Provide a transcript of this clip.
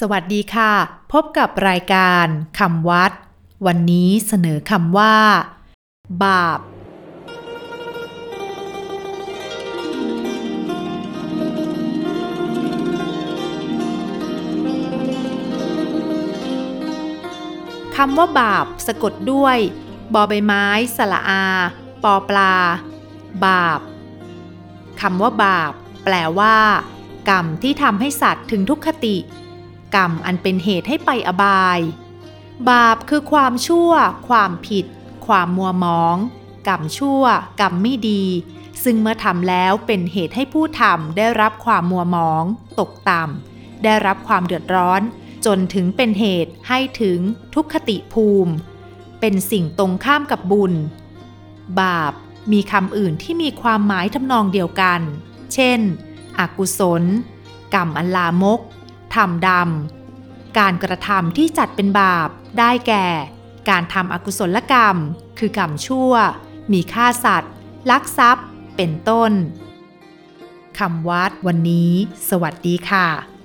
สวัสดีค่ะ พบกับรายการคำวัด วันนี้เสนอคำว่า บาป คำว่าบาปสะกดด้วยบอใบไม้สระอา ปอปลา บาปคำว่าบาป แปลว่า กรรมที่ทำให้สัตว์ถึงทุกขติ กรรมอันเป็นเหตุให้ไปอบาย บาปคือความชั่ว ความผิด ความมัวหมอง กรรมชั่ว กรรมไม่ดี ซึ่งเมื่อทำแล้วเป็นเหตุให้ผู้ทำได้รับความมัวหมอง ตกต่ำได้รับความเดือดร้อน จนถึงเป็นเหตุให้ถึงทุกขติภูมิ เป็นสิ่งตรงข้ามกับบุญ บาปมีคำอื่นที่มีความหมายทำนองเดียวกัน เช่น อกุศล กรรมอันลามก ทำดำ การกระทำที่จัดเป็นบาป ได้แก่ การทำอกุศลกรรม คือกรรมชั่ว มีฆ่าสัตว์ ลักทรัพย์ เป็นต้นคำวัดวันนี้ สวัสดีค่ะ